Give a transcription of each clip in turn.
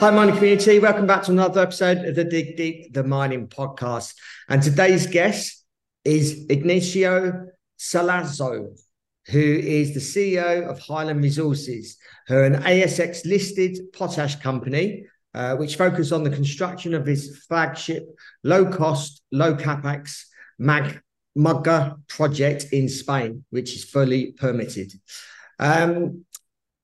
Hi, mining community. Welcome back to another episode of the Dig Deep, the mining podcast. And today's guest is Ignacio Salazar, who is the CEO of Highland Resources, who are an ASX listed potash company, uh, which focus on the construction of his flagship low cost, low capex Mag Muga project in Spain, which is fully permitted. Um,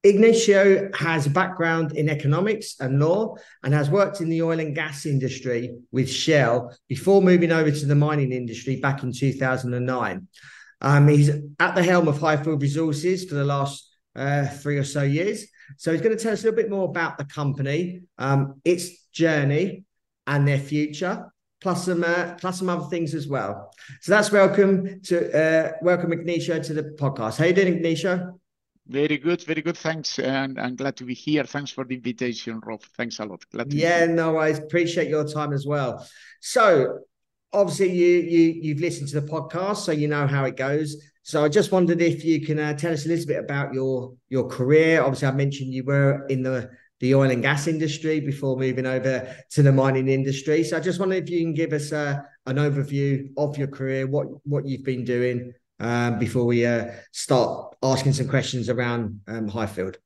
Ignacio has a background in economics and law and has worked in the oil and gas industry with Shell before moving over to the mining industry back in 2009. Um, he's at the helm of Highfield Resources for the last uh, three or so years. So he's going to tell us a little bit more about the company, um, its journey, and their future, plus some uh, plus some other things as well. So that's welcome to uh, welcome Ignacio to the podcast. How you doing, Ignacio? Very good, very good. Thanks, and I'm glad to be here. Thanks for the invitation, Rob. Thanks a lot. Glad to yeah, no, I appreciate your time as well. So, obviously, you you you've listened to the podcast, so you know how it goes. So, I just wondered if you can uh, tell us a little bit about your your career. Obviously, I mentioned you were in the the oil and gas industry before moving over to the mining industry. So, I just wondered if you can give us uh, an overview of your career, what what you've been doing, um, before we uh, start asking some questions around um, Highfield?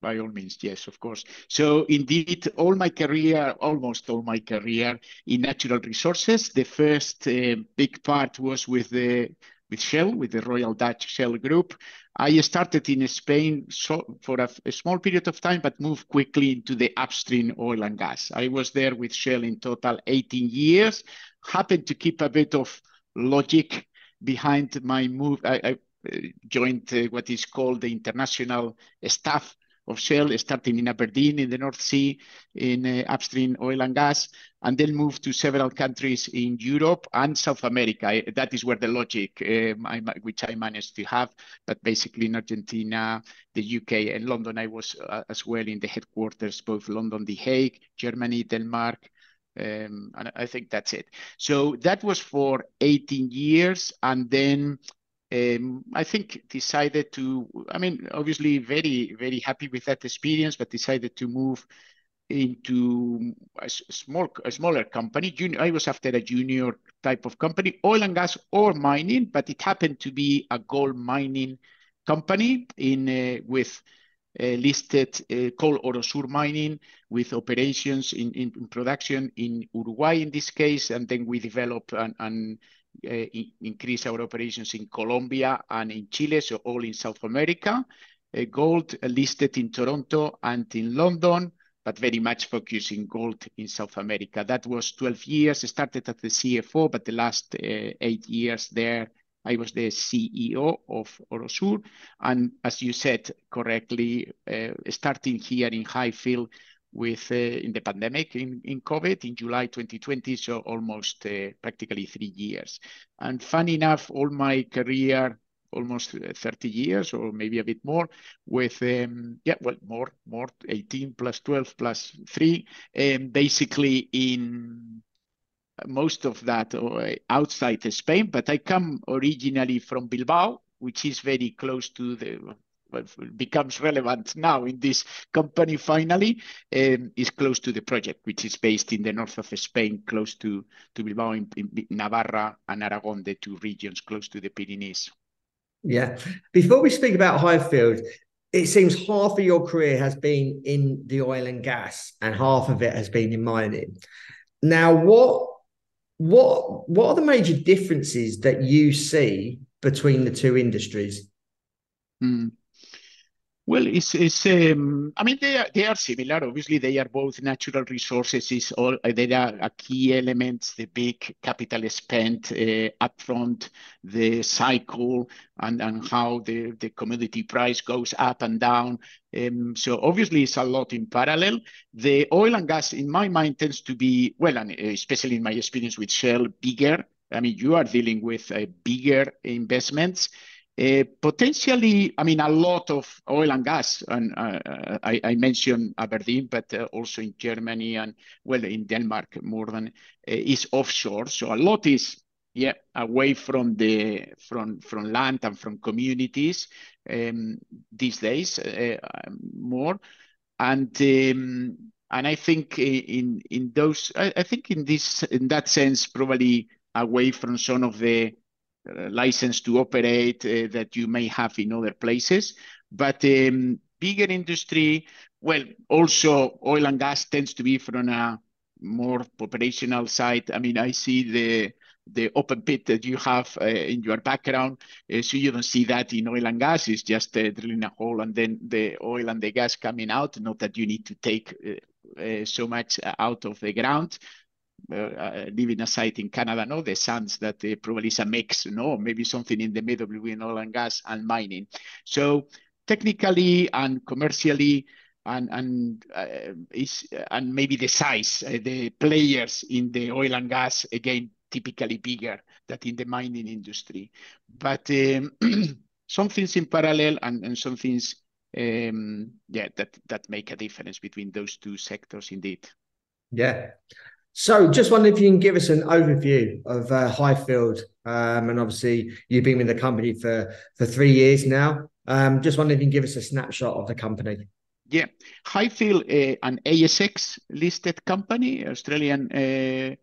By all means, yes, of course. So indeed, all my career, almost all my career in natural resources. The first uh, big part was with the with Shell, with the Royal Dutch Shell Group. I started in Spain so, for a, a, small period of time, but moved quickly into the upstream oil and gas. I was there with Shell in total 18 years. Happened to keep a bit of logic behind my move. I, I uh, joined uh, what is called the international staff of Shell, starting in Aberdeen in the North Sea in uh, upstream oil and gas, and then moved to several countries in Europe and South America. That is where the logic, um, I, which I managed to have, but basically in Argentina, the UK, and London. I was uh, as well in the headquarters, both London, The Hague, Germany, Denmark, um, and I think that's it. So that was for 18 years. And then um, I think decided to, I mean, obviously very, very happy with that experience, but decided to move into a small, a smaller company. Junior, I was after a junior type of company, oil and gas or mining, but it happened to be a gold mining company in uh, with listed uh, called Orosur Mining with operations in, in, in, production in Uruguay in this case, and then we develop and, uh, increase our operations in Colombia and in Chile, so all in South America. Uh, gold listed in Toronto and in London, but very much focusing gold in South America. That was 12 years. started as the CFO, but the last uh, eight years there I was the CEO of Orosur. And as you said correctly, uh, starting here in Highfield with uh, in the pandemic in, in COVID in July 2020, so almost uh, practically three years. And funny enough, all my career, almost 30 years or maybe a bit more, with um, yeah, well, more, more 18 plus 12 plus three, um, basically in most of that uh, outside Spain, but I come originally from Bilbao, which is very close to the becomes relevant now in this company finally um, is close to the project, which is based in the north of Spain, close to, to Bilbao, in, in Navarra and Aragon, the two regions close to the Pyrenees. Yeah. Before we speak about Highfield, it seems half of your career has been in the oil and gas, and half of it has been in mining. Now, what what what are the major differences that you see between the two industries? Mm. Well, it's, it's um, I mean, they are, they are similar. Obviously, they are both natural resources. Is all uh, they are a key elements, the big capital spent uh, upfront, the cycle, and, and how the, the commodity price goes up and down. Um, so obviously, it's a lot in parallel. The oil and gas, in my mind, tends to be, well, and especially in my experience with Shell, bigger. I mean, you are dealing with uh, bigger investments. Uh, potentially, I mean, a lot of oil and gas, and uh, I, mentioned Aberdeen, but uh, also in Germany and well, in Denmark more than uh, is offshore. So a lot is yeah away from the from from land and from communities um, these days uh, more, and um, and I think in in those I, I think in this in that sense probably away from some of the license to operate uh, that you may have in other places. But um, bigger industry, well, also oil and gas tends to be from a more operational side. I mean, I see the the open pit that you have uh, in your background. Uh, so you don't see that in oil and gas. It's just uh, drilling a hole and then the oil and the gas coming out. Not that you need to take so much out of the ground. Uh, uh, living aside in Canada, no, the sands that uh, probably is a mix, no, maybe something in the middle between oil and gas and mining. So technically and commercially, and and uh, is and maybe the size, uh, the players in the oil and gas again typically bigger than in the mining industry, but um, some things in parallel and, and some things um, yeah that that make a difference between those two sectors indeed. Yeah. So, just wondering if you can give us an overview of uh, Highfield, um, and obviously you've been with the company for for three years now. Um, just wondering if you can give us a snapshot of the company. Yeah, Highfield, uh, an ASX listed company, Australian uh,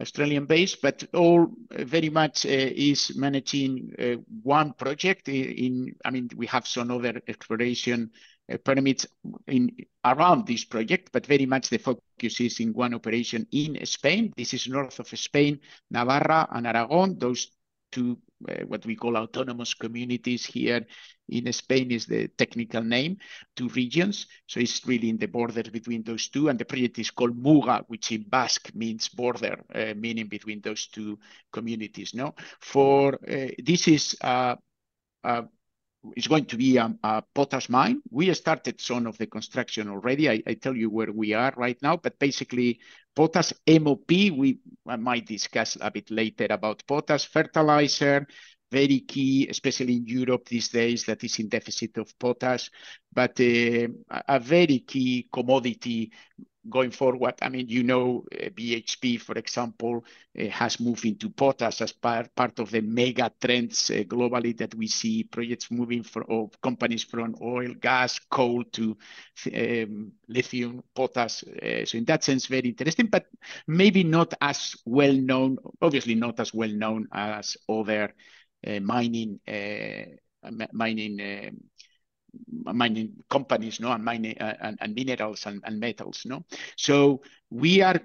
Australian based, but all very much uh, is managing uh, one project. In, I mean, we have some other exploration uh, permits in around this project, but very much the focus is in one operation in Spain. This is north of Spain, Navarra and Aragon. Those two, uh, what we call autonomous communities here in Spain is the technical name, two regions. So it's really in the border between those two. And the project is called Muga, which in Basque means border, uh, meaning between those two communities. No, for uh, this is uh, uh, it's going to be a, a, potash mine. We started some of the construction already. I, I, tell you where we are right now, but basically potash MOP, we I might discuss a bit later about potash fertilizer, very key, especially in Europe these days that is in deficit of potash, but uh, a very key commodity going forward. I mean, you know, uh, BHP, for example, uh, has moved into potash as part, of the mega trends uh, globally that we see projects moving from or companies from oil, gas, coal to um, lithium, potash. So in that sense, very interesting, but maybe not as well known, obviously not as well known as other mining mining um, mining companies, no, and mining uh, and, and, minerals and, and, metals, no. So we are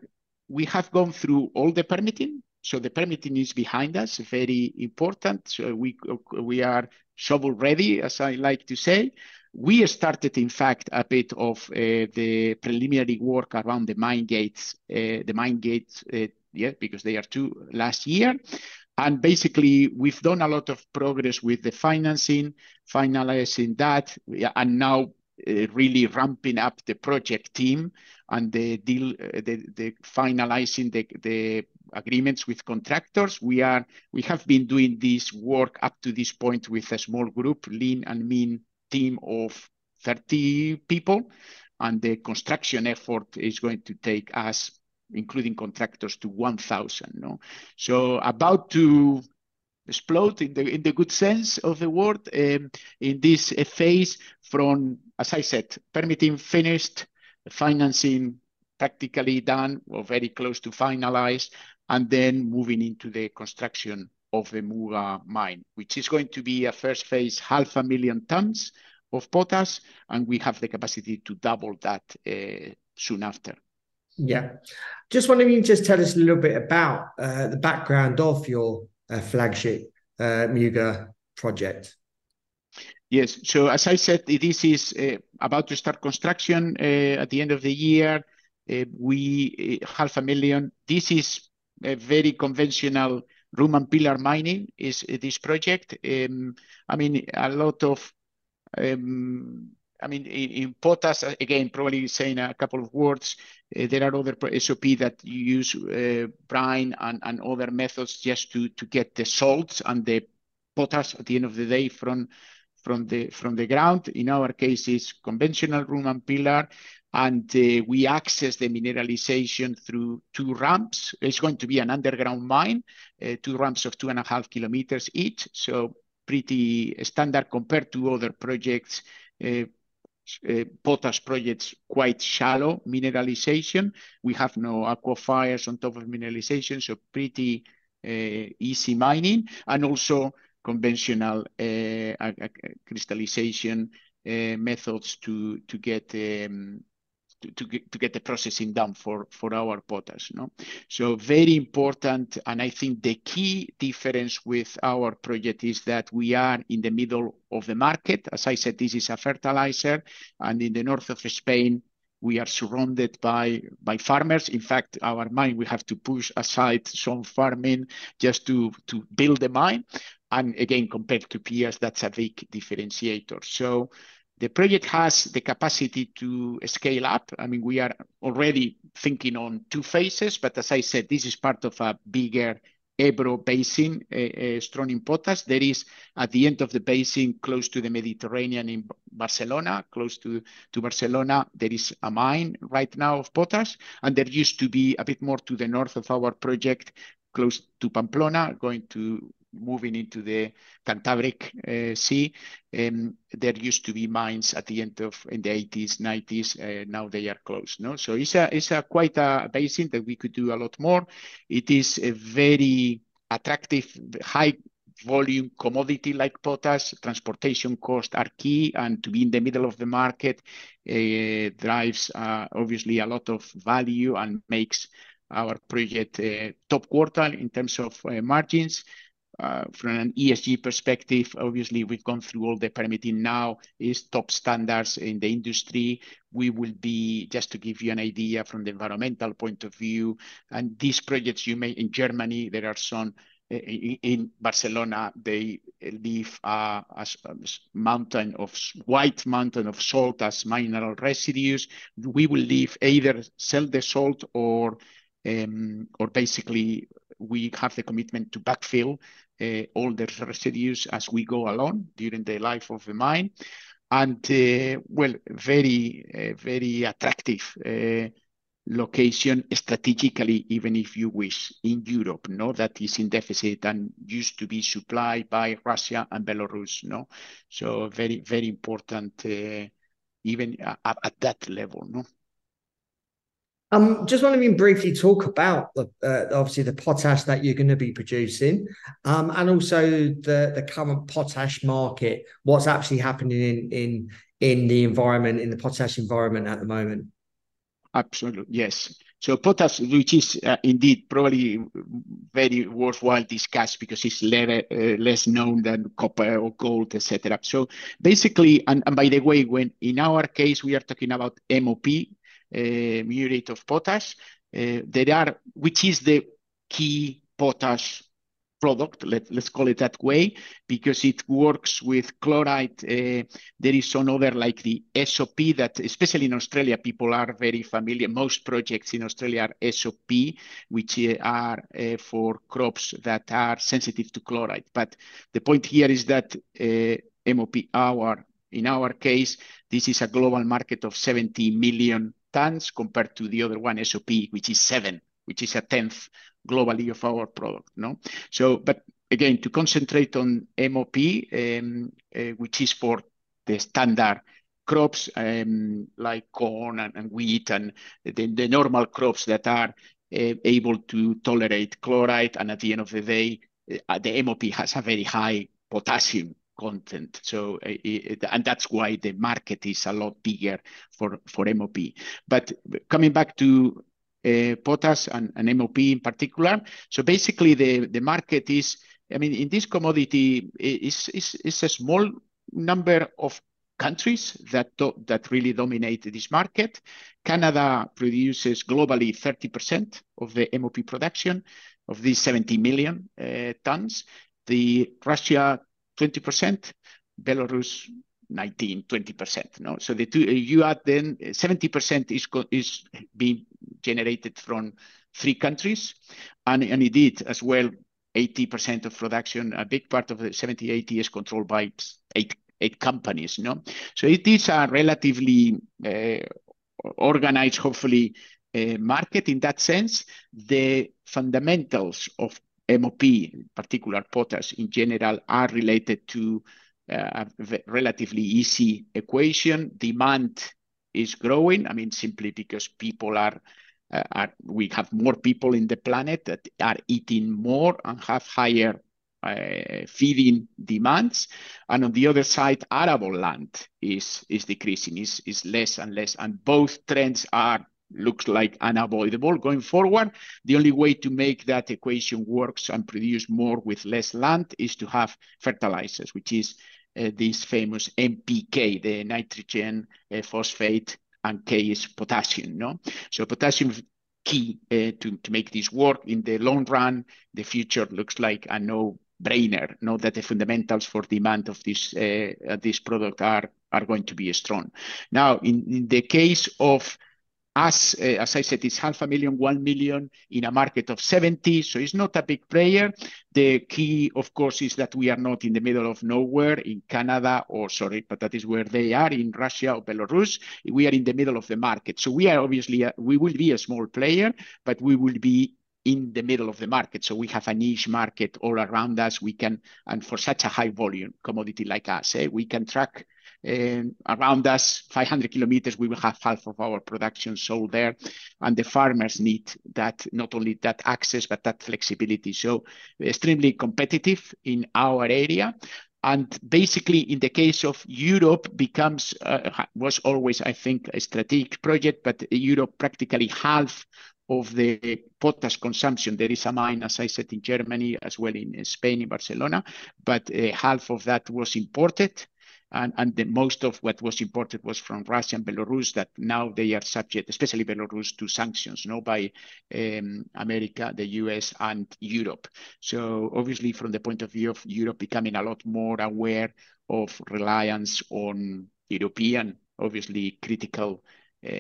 we have gone through all the permitting. So the permitting is behind us, very important. So we we are shovel ready, as I like to say. We started, in fact, a bit of uh, the preliminary work around the mine gates, uh, the mine gates, uh, yeah, because they are two last year. And basically, we've done a lot of progress with the financing, finalizing that, and now uh, really ramping up the project team and the deal, uh, finalizing the, the agreements with contractors. We are we have been doing this work up to this point with a small group, lean and mean team of 30 people, and the construction effort is going to take us including contractors, to 1,000. No? So about to explode in the in the good sense of the word um, in this uh, phase from, as I said, permitting finished, financing practically done or very close to finalized, and then moving into the construction of the Muga mine, which is going to be a first phase half a million tons of potash, and we have the capacity to double that uh, soon after. Yeah. Just wondering if you can just tell us a little bit about uh, the background of your uh, flagship uh, Muga project. Yes. So as I said, this is uh, about to start construction uh, at the end of the year. Uh, we half a million. This is a very conventional room and pillar mining is this project. Um, I mean, a lot of um, I mean, in, potash, again, probably saying a couple of words, uh, there are other SOP that use uh, brine and, other methods just to, to get the salts and the potash at the end of the day from, from, the, from the ground. In our case, it's conventional room and pillar, and uh, we access the mineralization through two ramps. It's going to be an underground mine, two ramps of two and a half kilometers each, so pretty standard compared to other projects uh, potash projects quite shallow mineralization. We have no aquifers on top of mineralization, so pretty uh, easy mining, and also conventional uh, crystallization methods to to get um, to, get, to get the processing done for, for our potash. No? So very important, and I think the key difference with our project is that we are in the middle of the market. As I said, this is a fertilizer, and in the north of Spain, we are surrounded by by farmers. In fact, our mine we have to push aside some farming just to to build the mine. And again, compared to peers, that's a big differentiator. So the project has the capacity to scale up. I mean, we are already thinking on two phases, but as I said, this is part of a bigger Ebro basin, uh, uh, strong in potash. There is at the end of the basin, close to the Mediterranean in Barcelona, close to, to Barcelona, there is a mine right now of potash. And there used to be a bit more to the north of our project, close to Pamplona, going to moving into the Cantabric uh, Sea. Um, there used to be mines at the end of in the 80s, 90s. Uh, now they are closed. No, so it's a it's a quite a basin that we could do a lot more. It is a very attractive, high volume commodity like potash, transportation costs are key, and to be in the middle of the market uh, drives uh, obviously a lot of value and makes our project uh, top quartile in terms of margins. Uh, from an ESG perspective, obviously, we've gone through all the permitting now, is top standards in the industry. We will be, just to give you an idea from the environmental point of view, and these projects you may in Germany, there are some uh, in Barcelona, they leave a, a, mountain of white mountain of salt as mineral residues. We will leave either sell the salt or um, or basically we have the commitment to backfill uh, all the residues as we go along during the life of the mine. And uh, well, very, uh, very attractive location strategically, even if you wish, in Europe, no, that is in deficit and used to be supplied by Russia and Belarus, no. So very, very important, uh, even at, at, that level, no. Um, just want to briefly talk about the uh, obviously the potash that you're going to be producing, um, and also the the current potash market. What's actually happening in in in the environment in the potash environment at the moment? Absolutely, yes. So potash, which is uh, indeed probably very worthwhile discuss because it's le uh, less known than copper or gold, etc. So basically, and, and by the way, when in our case we are talking about MOP, muriate of potash. Uh, there are, which is the key potash product, let, us call it that way, because it works with chloride. Uh, there is another like the SOP that, especially in Australia, people are very familiar. Most projects in Australia are SOP, which are uh, for crops that are sensitive to chloride. But the point here is that uh, MOP, our in our case, this is a global market of 70 million tons compared to the other one, SOP, which is seven, which is a tenth globally of our product. No, so but again to concentrate on MOP, um, uh, which is for the standard crops um, like corn and, wheat and the, the, normal crops that are uh, able to tolerate chloride, and at the end of the day, uh, the MOP has a very high potassium content. So, it, and that's why the market is a lot bigger for, for MOP. But coming back to uh, potash and, and MOP in particular, so basically the, the market is, I mean, in this commodity, it's, it's a small number of countries that that really dominate this market. Canada produces globally 30% of the MOP production of these 70 million uh, tons. The Russia 20%, Belarus 19, 20%. No, so the two you add then 70% is is being generated from three countries, and and indeed as well 80% of production, a big part of the 70, 80 is controlled by eight eight companies. No, so it is a relatively uh, organized, hopefully, uh, market in that sense. The fundamentals of MOP, in particular potash in general, are related to uh, a relatively easy equation. Demand is growing. I mean, simply because people are, uh, are we have more people in the planet that are eating more and have higher uh, feeding demands. And on the other side, arable land is, is decreasing, is, is less and less. And both trends are looks like unavoidable going forward. The only way to make that equation works and produce more with less land is to have fertilizers, which is uh, this famous NPK, the nitrogen, uh, phosphate, and K is potassium. No, so potassium key uh, to to make this work in the long run. The future looks like a no brainer. Know that the fundamentals for demand of this uh, this product are are going to be strong. Now, in, in the case of as, uh, I said, it's half a million, one million in a market of 70, so it's not a big player. The key, of course, is that we are not in the middle of nowhere in Canada, or sorry, but that is where they are in Russia or Belarus. We are in the middle of the market. So we are obviously, we will be a small player, but we will be in the middle of the market. So we have a niche market all around us. We can, and for such a high volume commodity like us, eh, we can track uh, around us 500 kilometers. We will have half of our production sold there, and the farmers need that not only that access but that flexibility. So extremely competitive in our area. And basically, in the case of Europe, becomes uh, was always, I think, a strategic project, but Europe practically half of the potash consumption. There is a mine, as I said, in Germany, as well in Spain, in Barcelona, but uh, half of that was imported. And, and the most of what was imported was from Russia and Belarus that now they are subject, especially Belarus, to sanctions no, by um, America, the US, and Europe. So obviously, from the point of view of Europe becoming a lot more aware of reliance on European, obviously critical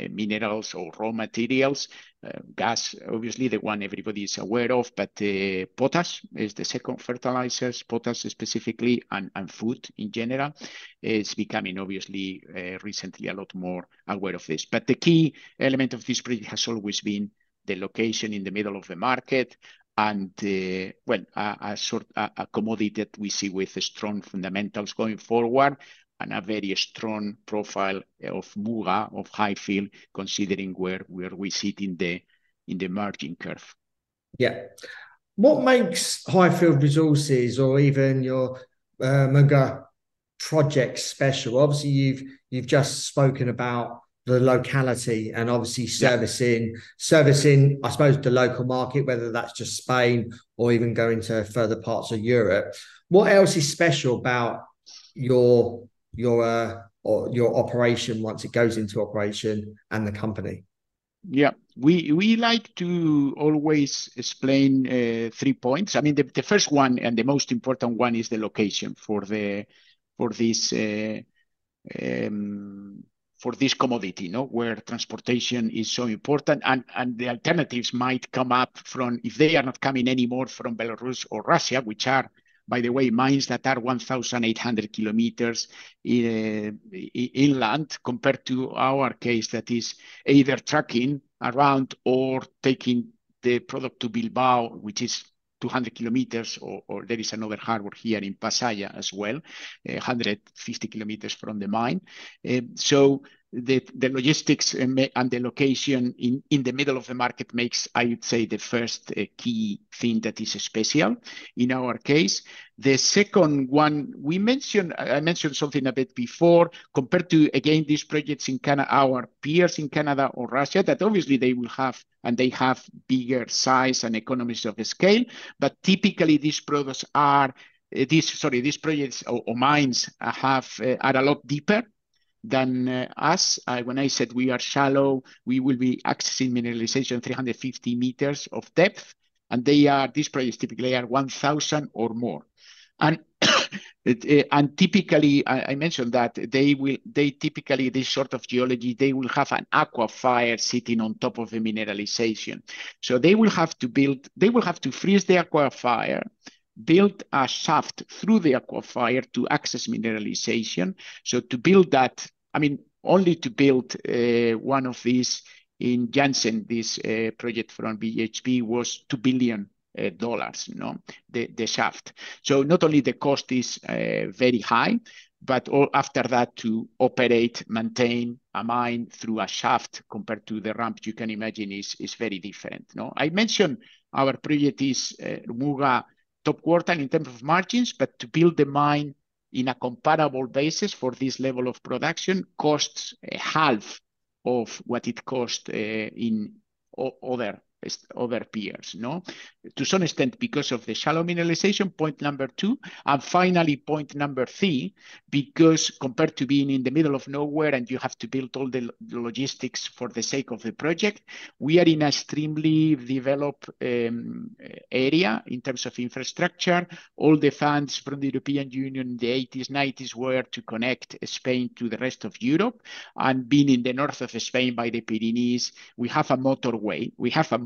minerals or raw materials. Uh, gas, obviously, the one everybody is aware of, but uh, potash is the second fertilizers, potash specifically, and, food in general is becoming obviously uh, recently a lot more aware of this. But the key element of this project has always been the location in the middle of the market and uh, well, a, sort a commodity that we see with strong fundamentals going forward, and a very strong profile of Muga, of Highfield, considering where, where we sit in the in the margin curve. Yeah. What makes Highfield Resources or even your uh, Muga project special? Obviously, you've you've just spoken about the locality and obviously servicing servicing I suppose the local market whether that's just Spain or even going to further parts of Europe what else is special about your your uh, or your operation once it goes into operation and the company? Yeah, we we like to always explain uh, three points. I mean, the, the first one and the most important one is the location for the for this uh, um, for this commodity, no, where transportation is so important, and and the alternatives might come up from if they are not coming anymore from Belarus or Russia, which are by the way, mines that are 1,800 kilometers uh, inland compared to our case that is either trucking around or taking the product to Bilbao, which is 200 kilometers, or, or, there is another harbor here in Pasaia as well, uh, 150 kilometers from the mine. Uh, so the, logistics and the location in, the middle of the market makes, I would say, the first uh, key thing that is special in our case. The second one, we mentioned, I mentioned something a bit before, compared to, again, these projects in Canada, our peers in Canada or Russia, that obviously they will have, and they have bigger size and economies of scale, but typically these products are uh, sorry these projects or, mines have uh, are a lot deeper than uh, us. When I said we are shallow, we will be accessing mineralization 350 meters of depth, and they are these projects typically are 1,000 or more. And uh, typically, I, mentioned that they will they typically this sort of geology they will have an aquifer sitting on top of the mineralization. So they will have to build they will have to freeze the aquifer build a shaft through the aquifer to access mineralization. So to build that, I mean, only to build uh, one of these in Jansen, this uh, project from BHP was two billion uh, dollars, you know, the, the shaft. So not only the cost is uh, very high, but all, after that to operate, maintain a mine through a shaft compared to the ramp you can imagine is, is very different. No, I mentioned our project is uh, Muga top quartile in terms of margins, but to build the mine in a comparable basis for this level of production costs half of what it cost uh, in other other peers, no? To some extent, because of the shallow mineralization, point number two. And finally, point number three, because compared to being in the middle of nowhere and you have to build all the logistics for the sake of the project, we are in a extremely developed um, area in terms of infrastructure. All the funds from the European Union in the 80s, 90s were to connect Spain to the rest of Europe. And being in the north of Spain by the Pyrenees, we have a motorway. We have a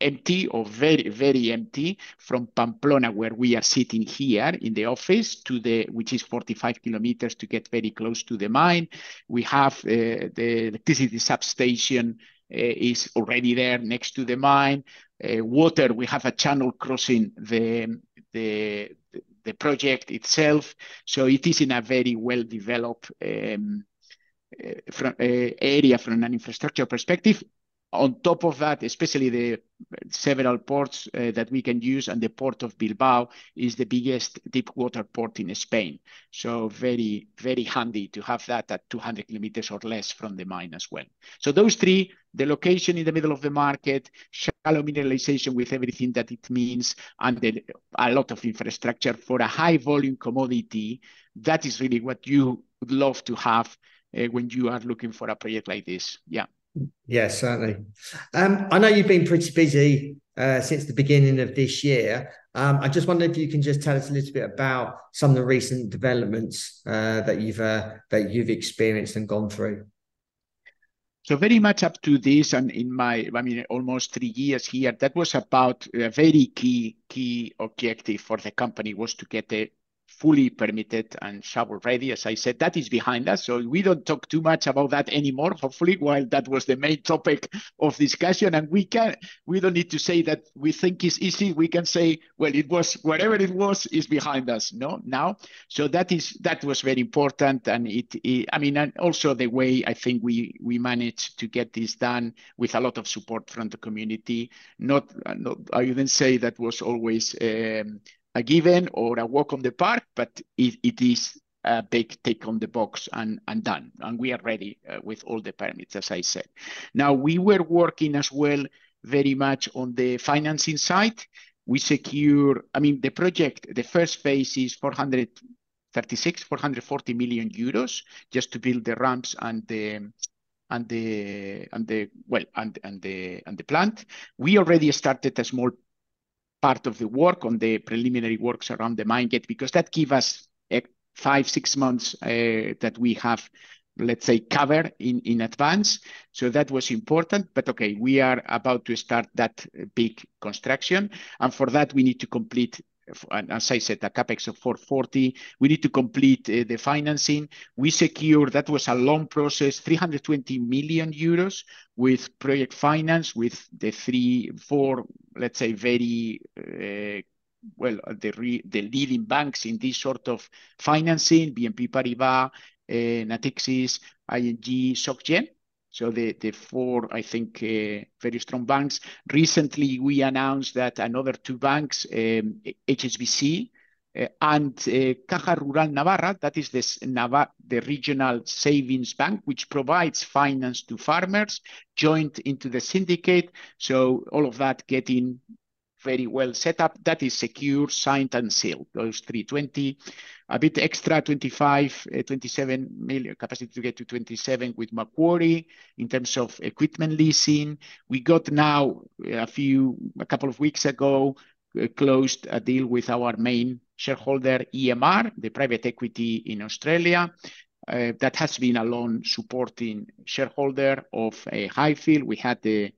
empty or very very empty from Pamplona where we are sitting here in the office to the which is 45 kilometers to get very close to the mine. We have uh, the electricity substation uh, is already there next to the mine. Uh, water we have a channel crossing the the the project itself. So it is in a very well developed um, uh, from, uh, area from an infrastructure perspective on top of that, especially the several ports uh, that we can use, and the port of Bilbao is the biggest deep water port in Spain. So very, very handy to have that at 200 kilometers or less from the mine as well. So those three, the location in the middle of the market, shallow mineralization with everything that it means, and the, a lot of infrastructure for a high volume commodity, that is really what you would love to have uh, when you are looking for a project like this. Yeah. Yes, certainly. Um, I know you've been pretty busy uh, since the beginning of this year. Um, I just wonder if you can just tell us a little bit about some of the recent developments uh, that you've uh, that you've experienced and gone through. So very much up to this, and in my, I mean, almost three years here, that was about a very key key objective for the company was to get the fully permitted and shovel ready. As I said, that is behind us. So we don't talk too much about that anymore, hopefully, while that was the main topic of discussion. And we can we don't need to say that we think is easy. We can say, well, it was whatever it was is behind us, no, now. So that is that was very important. And it, it I mean, and also the way I think we we managed to get this done with a lot of support from the community. Not, not I wouldn't say that was always um, a given or a walk on the park, but it, it is a big tick on the box and, and done. And we are ready uh, with all the permits, as I said. Now, we were working as well very much on the financing side. We secure, I mean, the project, the first phase is 436, 440 million euros just to build the ramps and the and the and the well and and the and the plant. We already started a small part of the work on the preliminary works around the mine gate because that give us uh, five, six months uh, that we have, let's say, cover in, advance. So that was important. But okay, we are about to start that big construction. And for that, we need to complete as I said, a capex of 440. We need to complete uh, the financing. We secured, that was a long process, 320 million euros with project finance, with the three, four, let's say, very uh, well, the, leading banks in this sort of financing, BNP Paribas, uh, Natixis, ING, SocGen. So the, the four, I think, uh, very strong banks. Recently, we announced that another two banks, um, HSBC uh, and uh, Caja Rural Navarra, that is the regional savings bank, which provides finance to farmers, joined into the syndicate. So all of that getting very well set up. That is secure, signed, and sealed. Those 320, a bit extra 25, uh, 27 million capacity to get to 27 with Macquarie in terms of equipment leasing. We got now a few, a couple of weeks ago, uh, closed a deal with our main shareholder, EMR, the private equity in Australia. Uh, that has been a long supporting shareholder of uh, Highfield. We had the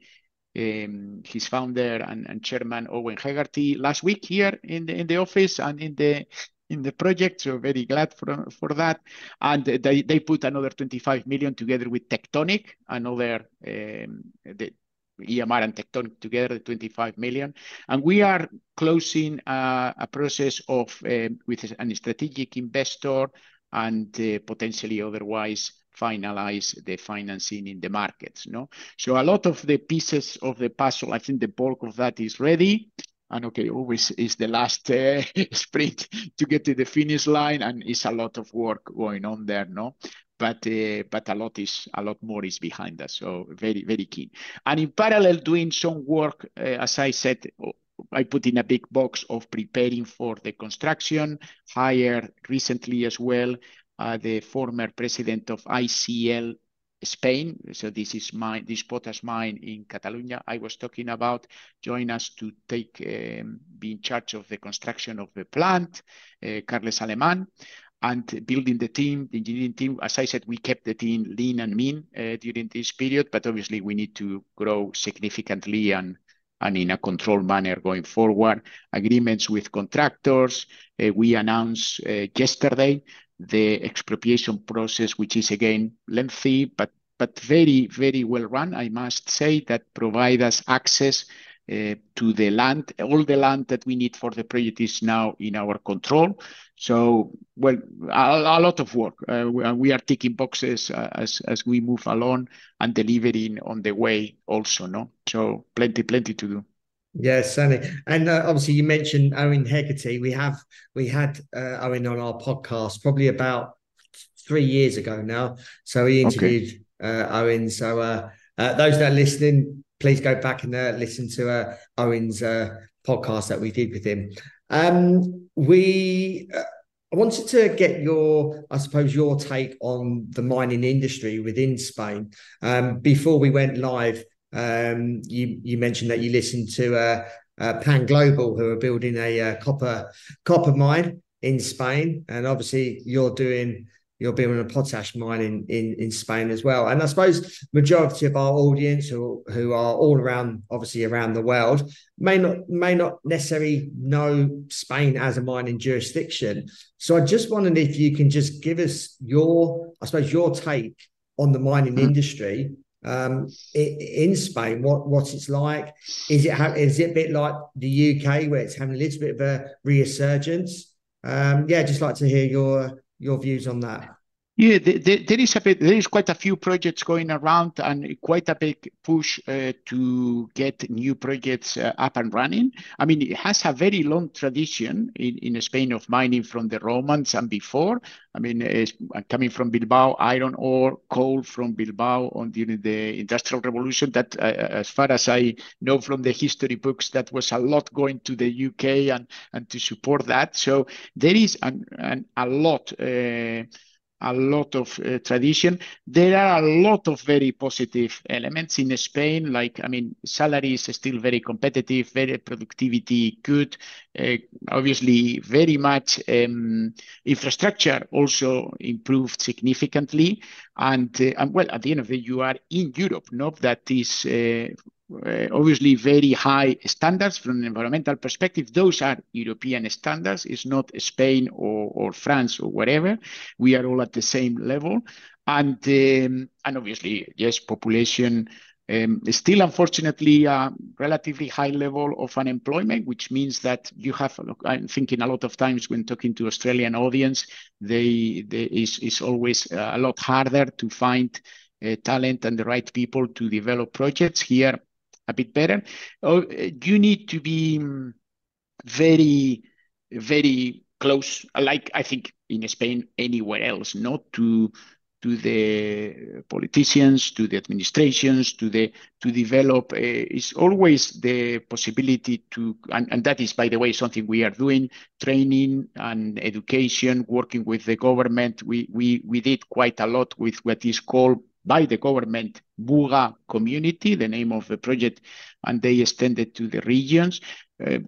um, his founder and, and, chairman Owen Hegarty last week here in the in the office and in the in the project. So very glad for for that. And they, they put another 25 million together with Tectonic, another um, the EMR and Tectonic together, 25 million. And we are closing uh, a process of uh, with a strategic investor and uh, potentially otherwise finalize the financing in the markets. No, so a lot of the pieces of the puzzle, I think the bulk of that is ready. And okay, always is the last uh, sprint to get to the finish line, and it's a lot of work going on there. No, but uh, but a lot is a lot more is behind us. So very very keen. And in parallel, doing some work, as I said, I put in a big box of preparing for the construction. Hired recently as well uh, the former president of ICL Spain. So this is mine, this potash mine in Catalonia I was talking about, join us to take, um, be in charge of the construction of the plant, uh, Carles Aleman, and building the team, the engineering team. As I said, we kept the team lean and mean uh, during this period, but obviously we need to grow significantly and and in a controlled manner going forward. Agreements with contractors. Uh, we announced uh, yesterday the expropriation process, which is again lengthy, but but very, very well run, I must say, that provide us access to the land. All the land that we need for the project is now in our control. So, well, a, a lot of work. Uh, we, are ticking boxes uh, as, as we move along and delivering on the way also, no? So plenty, plenty to do. Yes, Sunny, and uh, obviously you mentioned Owen Hegarty. We have we had uh, Owen on our podcast probably about three years ago now. So he interviewed okay. uh, Owen. So uh, uh, those that are listening, please go back and uh, listen to uh, Owen's uh, podcast that we did with him. Um, we. Uh, I wanted to get your, I suppose, your take on the mining industry within Spain. Um, before we went live, um, you you mentioned that you listened to uh, uh, Pan Global, who are building a uh, copper copper mine in Spain, and obviously you're doing you're building a potash mine in, in in Spain as well. And I suppose majority of our audience who who are all around, obviously around the world, may not may not necessarily know Spain as a mining jurisdiction. So I just wondered if you can just give us your, I suppose, your take on the mining mm-hmm. industry um, in Spain, what what it's like? Is it is it a bit like the UK where it's having a little bit of a resurgence? Um, yeah, just like to hear your your views on that. Yeah, there is a bit, there is quite a few projects going around and quite a big push uh, to get new projects uh, up and running. I mean, it has a very long tradition in, in Spain of mining from the Romans and before. I mean, coming from Bilbao, iron ore, coal from Bilbao on during the Industrial Revolution. That, uh, as far as I know from the history books, that was a lot going to the UK and and to support that. So there is an, an a lot. Uh, a lot of uh, tradition. There are a lot of very positive elements in Spain. Like, I mean, salary is still very competitive, very productivity good. Uh, obviously, very much um, infrastructure also improved significantly. And, uh, and well, at the end of the day, you are in Europe, no? That is uh, obviously very high standards from an environmental perspective. Those are European standards. It's not Spain or, or France or whatever. We are all at the same level. And, um, and obviously, yes, population um, still, unfortunately, a relatively high level of unemployment, which means that you have, I'm thinking a lot of times when talking to Australian audience, they, they is, is always a lot harder to find uh, talent and the right people to develop projects. Here, a bit better. Oh, you need to be mm, very, very close, like I think in Spain, anywhere else, not to to the politicians, to the administrations, to the to develop uh, is always the possibility to, and, and that is, by the way, something we are doing, training and education, working with the government. We we we did quite a lot with what is called by the government Muga community, the name of the project, and they extended to the regions. Uh,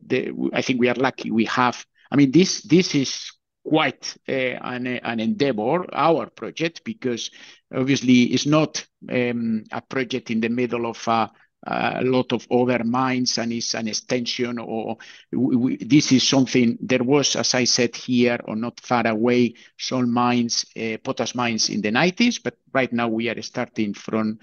I think we are lucky. We have. I mean, this this is quite uh, an, an endeavor, our project, because obviously it's not um, a project in the middle of a, a lot of other mines and it's an extension or this is something there was as i said here or not far away some mines uh, potash mines in the 90s but right now we are starting from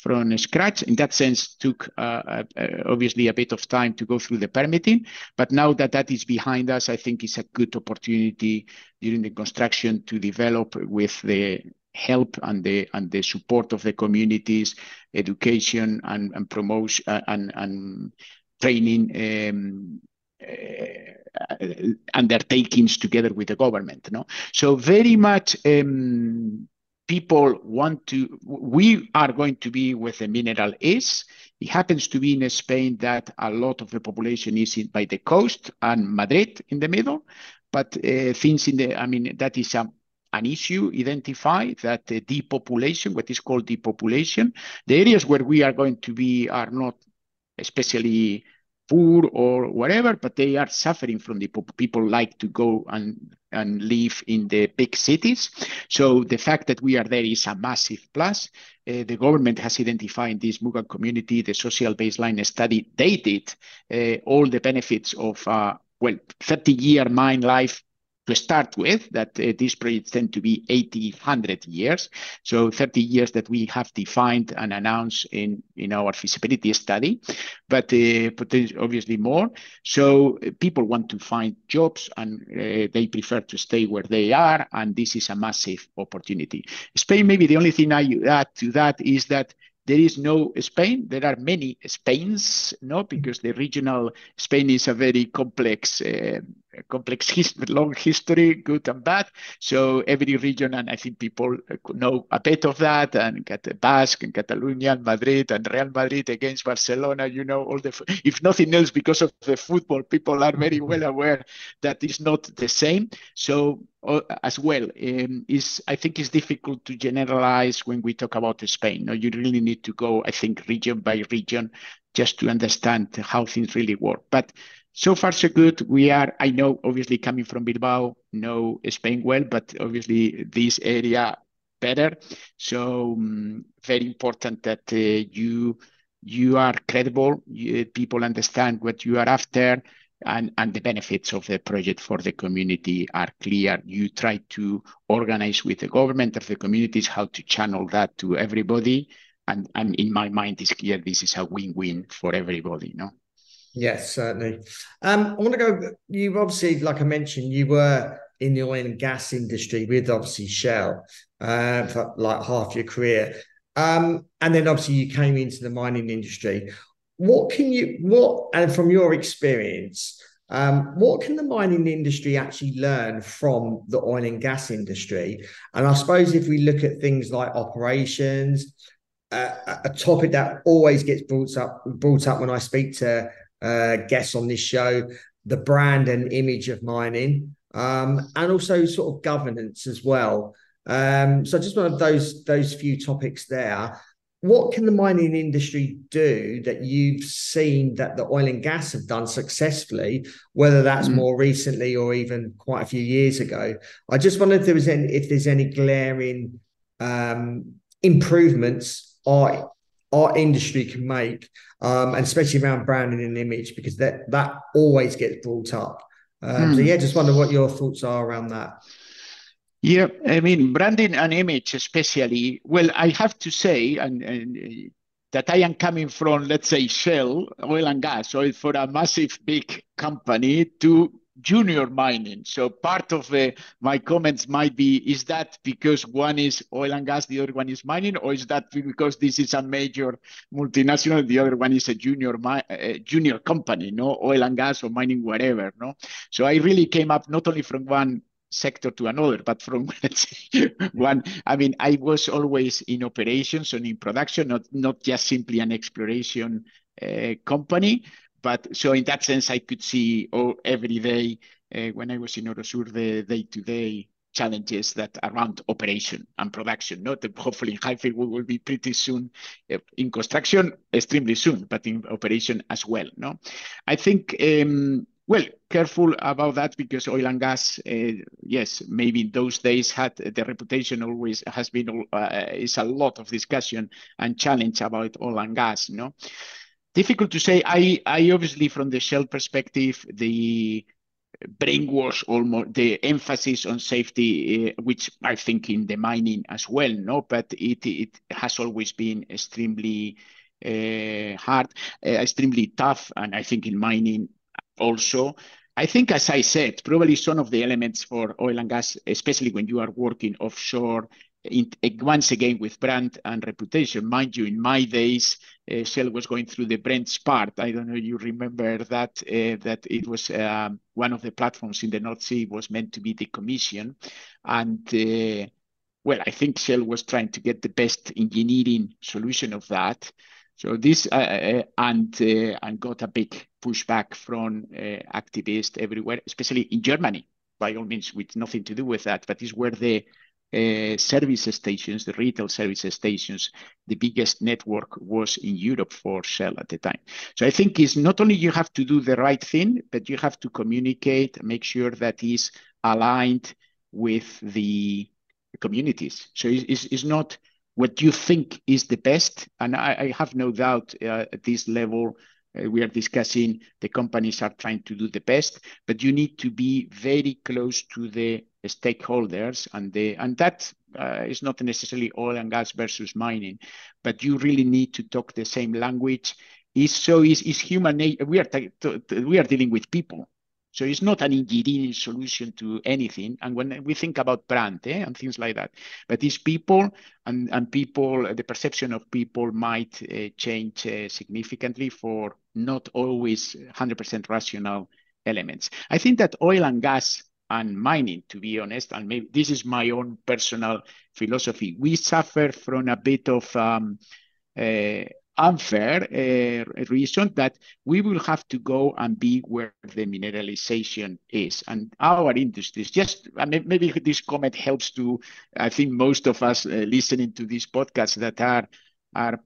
from scratch. In that sense, took uh, uh, obviously a bit of time to go through the permitting. But now that that is behind us, I think it's a good opportunity during the construction to develop with the help and the and the support of the communities, education and, and promotion uh, and, and training um, uh, undertakings together with the government. No, so very much um, people want to, we are going to be where the mineral is. It happens to be in Spain that a lot of the population is in, by the coast and Madrid in the middle. But uh, things in the, I mean, that is a, an issue identified that the depopulation, what is called depopulation, the areas where we are going to be are not especially poor or whatever, but they are suffering from the people like to go and and live in the big cities. So the fact that we are there is a massive plus. Uh, the government has identified this Mugan community, the social baseline study. They did uh, all the benefits of uh, well 30 year mine life to start with, that uh, these projects tend to be 80, 100 years. So 30 years that we have defined and announced in, in our feasibility study, but uh, obviously more. So uh, people want to find jobs and uh, they prefer to stay where they are. And this is a massive opportunity. Spain, maybe the only thing I add to that is that there is no Spain. There are many Spains, no, because the regional Spain is a very complex, uh, complex history, long history, good and bad. So every region, and I think people know a bit of that, and Basque and Catalonia and Madrid and Real Madrid against Barcelona. You know all the, if nothing else, because of the football, people are very well aware that it's not the same. So uh, as well um, is I think it's difficult to generalize when we talk about Spain. No, you really need to go, I think, region by region just to understand how things really work. But so far so good. We are, I know, obviously coming from Bilbao, know Spain well, but obviously this area better. So um, very important that uh, you you are credible. You, people understand what you are after and, and the benefits of the project for the community are clear. You try to organize with the government of the communities how to channel that to everybody. And, and in my mind, it's clear this is a win-win for everybody, no? Yes, certainly. Um, I want to go, you obviously, like I mentioned, you were in the oil and gas industry with obviously Shell uh, for like half your career. Um, and then obviously you came into the mining industry what can you what and from your experience um, what can the mining industry actually learn from the oil and gas industry and i suppose if we look at things like operations uh, a topic that always gets brought up brought up when i speak to uh, guests on this show the brand and image of mining um, and also sort of governance as well um, so just one of those those few topics there what can the mining industry do that you've seen that the oil and gas have done successfully, whether that's mm. more recently or even quite a few years ago? I just wonder if there was any, if there's any glaring um, improvements our our industry can make, um, and especially around branding and image, because that that always gets brought up. Um, mm. So yeah, just wonder what your thoughts are around that. Yeah, I mean, branding and image, especially. Well, I have to say, and, and that I am coming from, let's say, Shell, oil and gas, oil for a massive big company, to junior mining. So part of uh, my comments might be, is that because one is oil and gas, the other one is mining, or is that because this is a major multinational, the other one is a junior uh, junior company, no oil and gas or mining, whatever, no? So I really came up not only from one sector to another, but from one, I mean, I was always in operations and in production, not not just simply an exploration uh, company. But so in that sense, I could see every day uh, when I was in Orosur the day-to-day challenges that around operation and production. Not hopefully in Highfield we will be pretty soon uh, in construction, extremely soon, but in operation as well. No, I think um, well, careful about that because oil and gas, uh, yes, maybe in those days had the reputation always has been uh, is a lot of discussion and challenge about oil and gas. Know, difficult to say. I I obviously from the Shell perspective, the brainwash almost the emphasis on safety, uh, which I think in the mining as well, no, but it it has always been extremely uh, hard, uh, extremely tough, and I think in mining also. I think, as I said, probably some of the elements for oil and gas, especially when you are working offshore, in, once again with brand and reputation. Mind you, in my days, uh, Shell was going through the Brent Spar. I don't know you remember that uh, that it was um, one of the platforms in the North Sea was meant to be decommissioned, and uh, well, I think Shell was trying to get the best engineering solution of that. So this uh, and and got a big pushback from activists everywhere, especially in Germany. By all means, with nothing to do with that, but is where the uh, service stations, the retail service stations, the biggest network was in Europe for Shell at the time. So I think it's not only you have to do the right thing, but you have to communicate, make sure that is aligned with the communities. So it's, it's not what you think is the best. And I, I have no doubt uh, at this level, we are discussing the companies are trying to do the best, but you need to be very close to the stakeholders and the and that uh, is not necessarily oil and gas versus mining, but you really need to talk the same language. Is so is is human nature. We are we are dealing with people so it's not an engineering solution to anything. And when we think about brand eh, and things like that, but it's people and, and people, the perception of people might uh, change uh, significantly for not always 100% rational elements. I think that oil and gas and mining, to be honest, and maybe this is my own personal philosophy, we suffer from a bit of um, uh, unfair uh, reason that we will have to go and be where the mineralization is. And our industries, just maybe this comment helps to, I think most of us uh, listening to this podcast that are are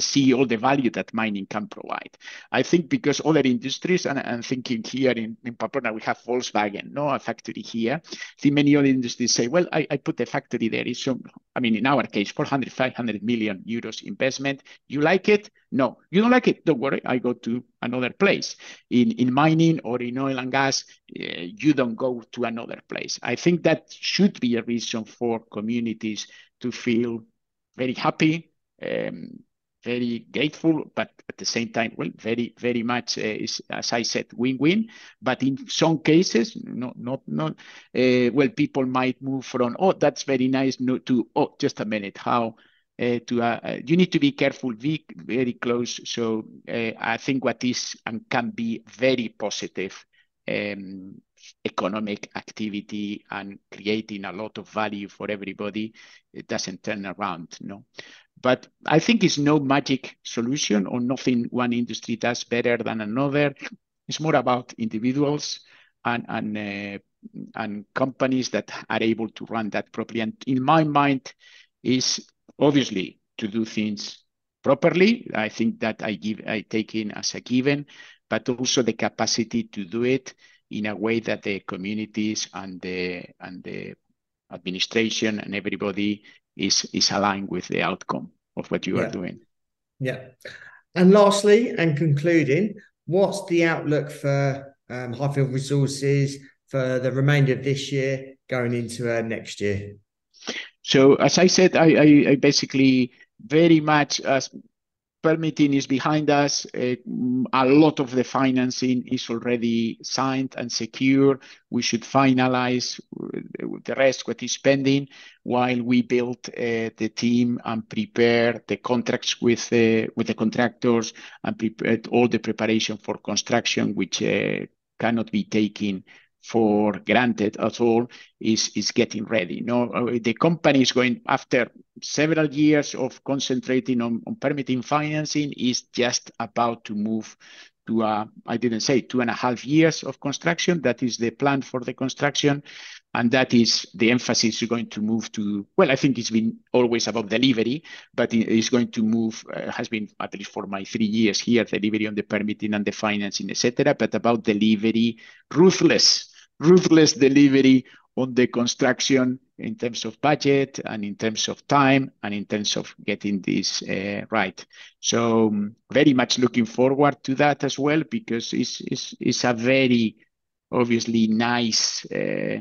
see all the value that mining can provide. I think because other industries, and I'm thinking here in, in Pamplona, we have Volkswagen, no, a factory here. Think many other industries say, well, I, I put the factory there. It's some, I mean, in our case, 400, 500 million euros investment. You like it? No. You don't like it? Don't worry. I go to another place. In, in mining or in oil and gas, uh, you don't go to another place. I think that should be a reason for communities to feel very happy, um, very grateful, but at the same time, well, very, very much uh, is, as I said, win-win. But in some cases, not, not, not. Uh, well, people might move from, oh, that's very nice, no, to, oh, just a minute, how? Uh, to uh, uh, you need to be careful, be very close. So uh, I think what is and can be very positive um, economic activity and creating a lot of value for everybody, it doesn't turn around. No, but I think it's no magic solution or nothing one industry does better than another. It's more about individuals and and uh, and companies that are able to run that properly. And in my mind, is obviously to do things properly. I think that I give I take in as a given, but also the capacity to do it in a way that the communities and the and the administration and everybody is is aligned with the outcome of what you yeah. are doing. Yeah. And lastly, and concluding, what's the outlook for um, Highfield Resources for the remainder of this year going into uh, next year? So, as I said, I, I, I basically very much as permitting is behind us. Uh, a lot of the financing is already signed and secure. We should finalize the rest, what is pending, while we build uh, the team and prepare the contracts uh, with the contractors and prepare all the preparation for construction, which cannot be taken for granted at all is is getting ready. No, uh, the company is going after several years of concentrating on, on permitting financing is just about to move to a, I didn't say two and a half years of construction. That is the plan for the construction. And that is the emphasis is going to move to, well, I think it's been always about delivery, but it is going to move, uh, has been at least for my three years here, delivery on the permitting and the financing, etc. but about delivery, ruthless, ruthless delivery on the construction in terms of budget and in terms of time and in terms of getting this uh, right. So um, very much looking forward to that as well because it's, it's, it's a very obviously nice uh,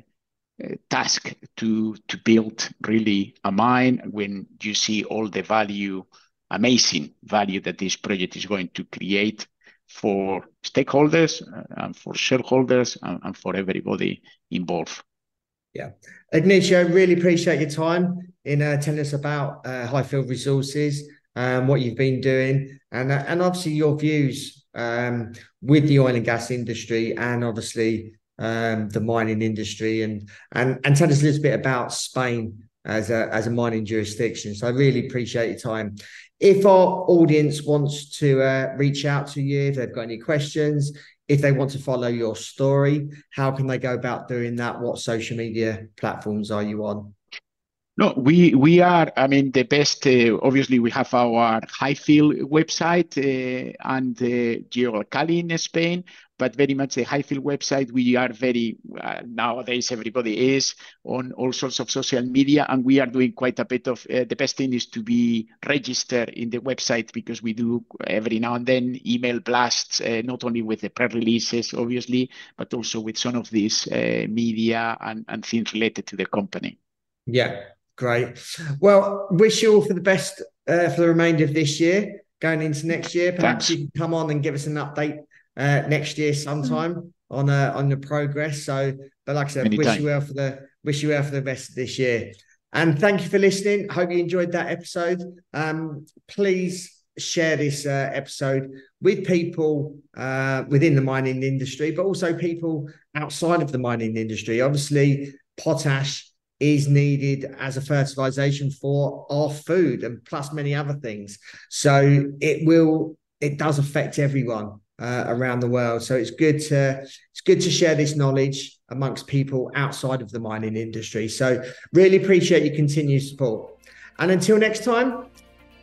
uh, task to to build really a mine when you see all the value, amazing value that this project is going to create for stakeholders uh, and for shareholders and, and for everybody involved. Yeah. Ignacio, I really appreciate your time in uh, telling us about uh, Highfield Resources and um, what you've been doing and, uh, and obviously your views um, with the oil and gas industry and obviously um, the mining industry and and and tell us a little bit about Spain as a as a mining jurisdiction. So I really appreciate your time. If our audience wants to uh, reach out to you, if they've got any questions, if they want to follow your story, how can they go about doing that? What social media platforms are you on? No, we we are. I mean, the best. Uh, obviously, we have our Highfield website uh, and uh, Geoalcali in Spain, but very much the Highfield website. We are very uh, nowadays. Everybody is on all sorts of social media, and we are doing quite a bit of. Uh, the best thing is to be registered in the website because we do every now and then email blasts, uh, not only with the press releases, obviously, but also with some of these uh, media and, and things related to the company. Yeah, Great. Well, wish you all for the best uh, for the remainder of this year, going into next year. Perhaps Thanks. you can come on and give us an update uh, next year sometime on uh, on the progress. So, but like I said, wish you well for the wish you well for the rest of this year. And thank you for listening. Hope you enjoyed that episode. Um, please share this uh, episode with people uh, within the mining industry, but also people outside of the mining industry. Obviously, potash is needed as a fertilization for our food and plus many other things. So it will, it does affect everyone uh, around the world. So it's good to it's good to share this knowledge amongst people outside of the mining industry. So really appreciate your continued support. And until next time,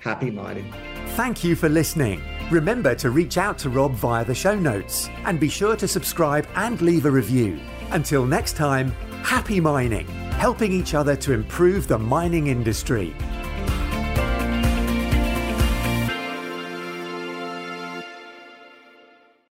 happy mining. Thank you for listening. Remember to reach out to Rob via the show notes and be sure to subscribe and leave a review. Until next time, happy mining helping each other to improve the mining industry.